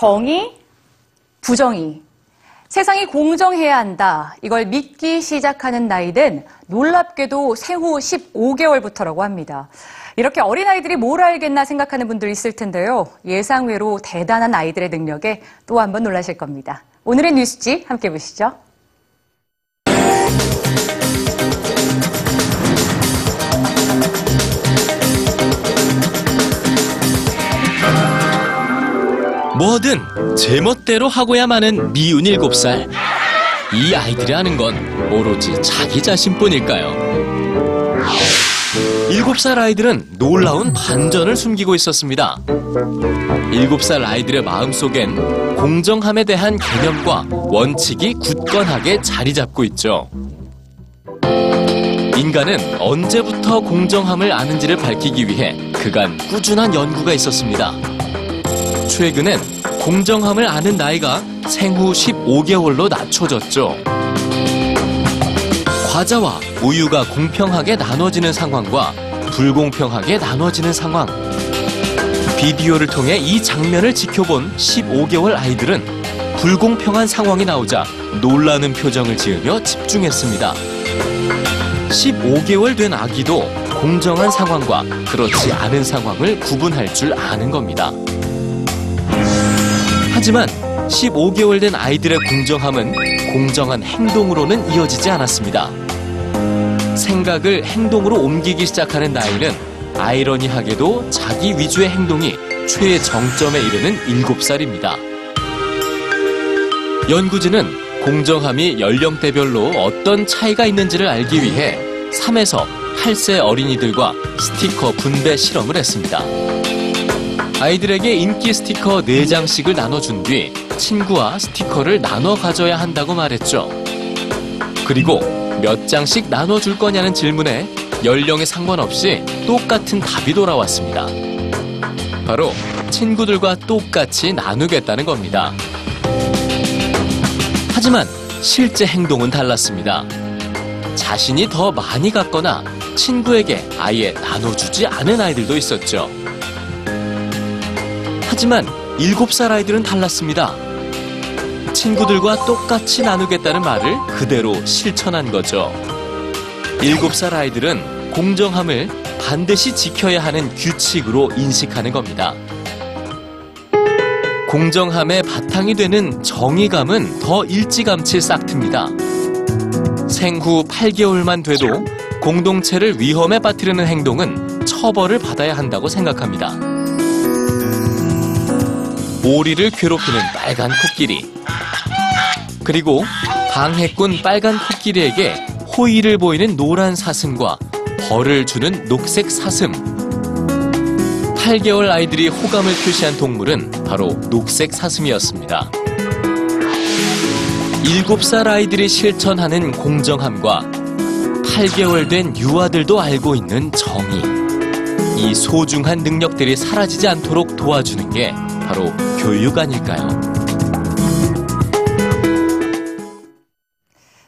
정의, 부정의. 세상이 공정해야 한다. 이걸 믿기 시작하는 나이는 놀랍게도 생후 15개월부터라고 합니다. 이렇게 어린아이들이 뭘 알겠나 생각하는 분들 있을 텐데요. 예상외로 대단한 아이들의 능력에 또 한 번 놀라실 겁니다. 오늘의 뉴스지 함께 보시죠. 뭐든 제멋대로 하고야마는 미운 일곱 살. 이 아이들이 아는 건 오로지 자기 자신뿐일까요? 일곱 살 아이들은 놀라운 반전을 숨기고 있었습니다. 일곱 살 아이들의 마음속엔 공정함에 대한 개념과 원칙이 굳건하게 자리 잡고 있죠. 인간은 언제부터 공정함을 아는지를 밝히기 위해 그간 꾸준한 연구가 있었습니다. 최근엔 공정함을 아는 나이가 생후 15개월로 낮춰졌죠. 과자와 우유가 공평하게 나눠지는 상황과 불공평하게 나눠지는 상황. 비디오를 통해 이 장면을 지켜본 15개월 아이들은 불공평한 상황이 나오자 놀라는 표정을 지으며 집중했습니다. 15개월 된 아기도 공정한 상황과 그렇지 않은 상황을 구분할 줄 아는 겁니다. 하지만 15개월 된 아이들의 공정함은 공정한 행동으로는 이어지지 않았습니다. 생각을 행동으로 옮기기 시작하는 나이는 아이러니하게도 자기 위주의 행동이 최정점에 이르는 7살입니다. 연구진은 공정함이 연령대별로 어떤 차이가 있는지를 알기 위해 3에서 8세 어린이들과 스티커 분배 실험을 했습니다. 아이들에게 인기 스티커 4장씩을 나눠준 뒤 친구와 스티커를 나눠 가져야 한다고 말했죠. 그리고 몇 장씩 나눠줄 거냐는 질문에 연령에 상관없이 똑같은 답이 돌아왔습니다. 바로 친구들과 똑같이 나누겠다는 겁니다. 하지만 실제 행동은 달랐습니다. 자신이 더 많이 갖거나 친구에게 아예 나눠주지 않은 아이들도 있었죠. 하지만 7살 아이들은 달랐습니다. 친구들과 똑같이 나누겠다는 말을 그대로 실천한 거죠. 7살 아이들은 공정함을 반드시 지켜야 하는 규칙으로 인식하는 겁니다. 공정함의 바탕이 되는 정의감은 더 일찌감치 싹틉니다. 생후 8개월만 돼도 공동체를 위험에 빠뜨리는 행동은 처벌을 받아야 한다고 생각합니다. 오리를 괴롭히는 빨간 코끼리. 그리고 방해꾼 빨간 코끼리에게 호의를 보이는 노란 사슴과 벌을 주는 녹색 사슴. 8개월 아이들이 호감을 표시한 동물은 바로 녹색 사슴이었습니다. 7살 아이들이 실천하는 공정함과 8개월 된 유아들도 알고 있는 정의. 이 소중한 능력들이 사라지지 않도록 도와주는 게 바로 교육 아닐까요?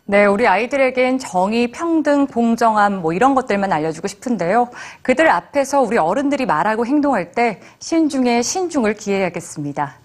네, 우리 아이들에겐 정의, 평등, 공정함 뭐 이런 것들만 알려주고 싶은데요. 그들 앞에서 우리 어른들이 말하고 행동할 때 신중에 신중을 기해야겠습니다.